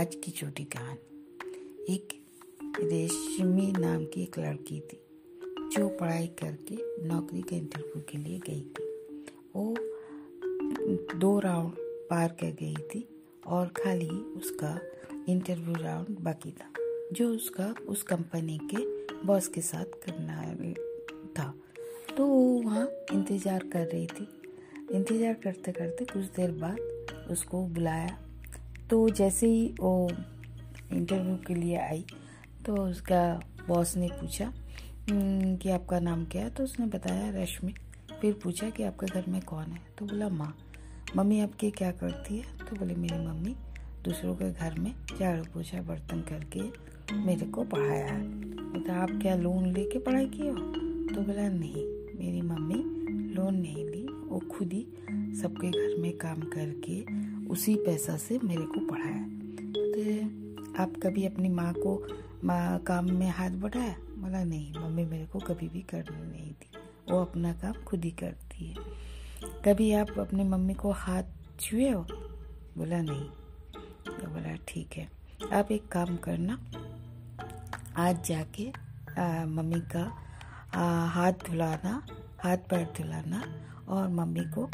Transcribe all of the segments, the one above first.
आज की छोटी कहानी। एक रेशमी नाम की एक लड़की थी, जो पढ़ाई करके नौकरी के इंटरव्यू के लिए गई थी। वो दो राउंड पार कर गई थी और खाली उसका इंटरव्यू राउंड बाकी था, जो उसका उस कंपनी के बॉस के साथ करना था। तो वो वहाँ इंतज़ार कर रही थी। इंतज़ार करते करते कुछ देर बाद उसको बुलाया तो जैसे ही वो इंटरव्यू के लिए आई तो उसका बॉस ने पूछा "हम्म, कि आपका नाम क्या है? तो उसने बताया रश्मि। फिर पूछा कि आपके घर में कौन है? तो बोला माँ। मम्मी आपकी क्या करती है? तो बोले मेरी मम्मी दूसरों के घर में झाड़ू पोछा बर्तन करके मेरे को पढ़ाया है। बोला आप क्या लोन लेके पढ़ाई की हो? तो बोला नहीं मेरी मम्मी लोन नहीं ली। वो खुद ही सबके घर में काम करके उसी पैसा से मेरे को पढ़ाया। तो आप कभी अपनी माँ को माँ काम में हाथ बढ़ाया? बोला नहीं मम्मी मेरे को कभी भी करने नहीं दी। वो अपना काम खुद ही करती है। कभी आप अपनी मम्मी को हाथ छुए हो? बोला नहीं। तो बोला ठीक है आप एक काम करना। आज जाके आ, मम्मी का आ, हाथ धुलाना हाथ पैर धुलाना और मम्मी को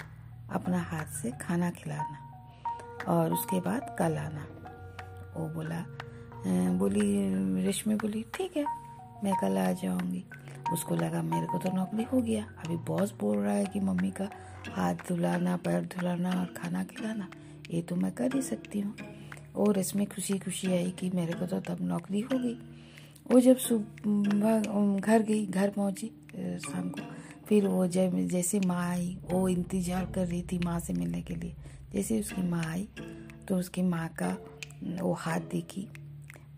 अपना हाथ से खाना खिलाना। और उसके बाद कल आना। वो बोला बोली रेशमी बोली ठीक है मैं कल आ जाऊँगी। उसको लगा मेरे को तो नौकरी हो गया। अभी बॉस बोल रहा है कि मम्मी का हाथ धुलाना पैर धुलाना और खाना खिलाना ये तो मैं कर ही सकती हूँ। और इसमें खुशी खुशी आई कि मेरे को तो तब नौकरी हो गई। वो जब सुबह घर गई घर पहुँची अ, शाम को फिर वो जब जैसे माँ आई, वो इंतज़ार कर रही थी माँ से मिलने के लिए। जैसे उसकी माँ आई तो उसकी माँ का, वो हाथ देखी।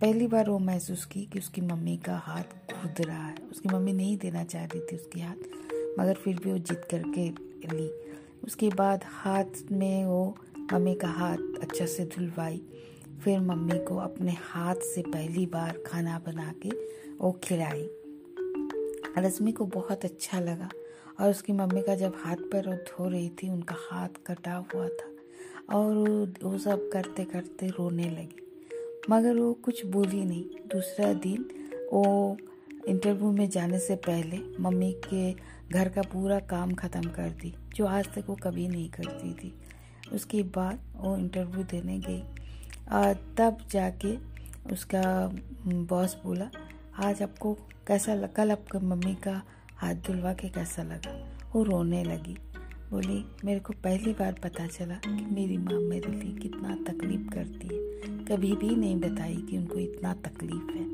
पहली बार वो महसूस की कि उसकी मम्मी का हाथ खुद रहा है। उसकी मम्मी नहीं देना चाह रही थी उसके हाथ, मगर फिर भी वो जिद करके ली। उसके बाद हाथ में वो मम्मी का हाथ अच्छा से धुलवाई। फिर मम्मी को अपने हाथ से पहली बार खाना बना के वो खिलाई। रश्मि को बहुत अच्छा लगा और उसकी मम्मी का जब हाथ पैर धो रही थी, उनका हाथ कटा हुआ था और वो सब करते करते रोने लगी। मगर वो कुछ बोली नहीं। दूसरा दिन वो इंटरव्यू में जाने से पहले मम्मी के घर का पूरा काम ख़त्म कर दी, जो आज तक वो कभी नहीं करती थी। उसके बाद वो इंटरव्यू देने गई तब जाके उसका बॉस बोला, आज आपको कैसा लगा कल आपका मम्मी का हाथ धुलवा के कैसा लगा? वो रोने लगी। बोली, मेरे को पहली बार पता चला कि मेरी माँ मेरे लिए कितना तकलीफ़ करती है। कभी भी नहीं बताई कि उनको इतना तकलीफ़ है।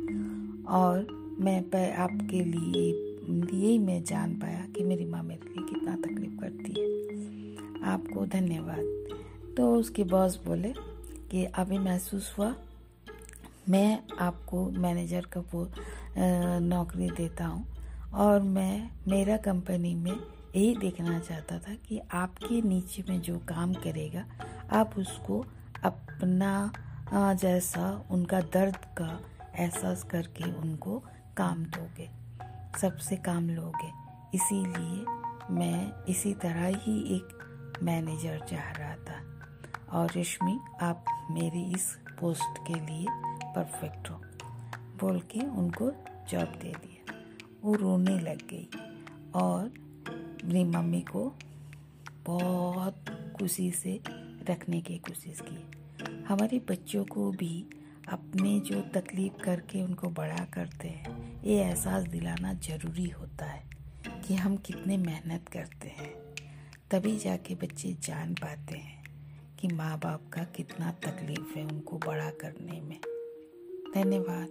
और मैं पे, आपके लिए लिए ही मैं जान पाया कि मेरी माँ मेरे लिए कितना तकलीफ़ करती है। आपको धन्यवाद। तो उसके बॉस बोले कि अभी महसूस हुआ मैं आपको मैनेजर का वो नौकरी देता हूँ। और मैं मेरा कंपनी में यही देखना चाहता था कि आपके नीचे में जो काम करेगा, आप उसको अपना जैसा उनका दर्द का एहसास करके उनको काम दोगे, सबसे काम लोगे। इसीलिए मैं इसी तरह ही एक मैनेजर चाह रहा था। और रश्मि आप मेरी इस पोस्ट के लिए परफेक्ट हो बोल के उनको जॉब दे दिया। वो रोने लग गई और मेरी मम्मी को बहुत खुशी से रखने की कोशिश की। हमारे बच्चों को भी अपने जो तकलीफ़ करके उनको बड़ा करते हैं, ये एहसास दिलाना ज़रूरी होता है कि हम कितने मेहनत करते हैं। तभी जाके बच्चे जान पाते हैं कि माँ बाप का कितना तकलीफ़ है उनको बड़ा करने में। धन्यवाद।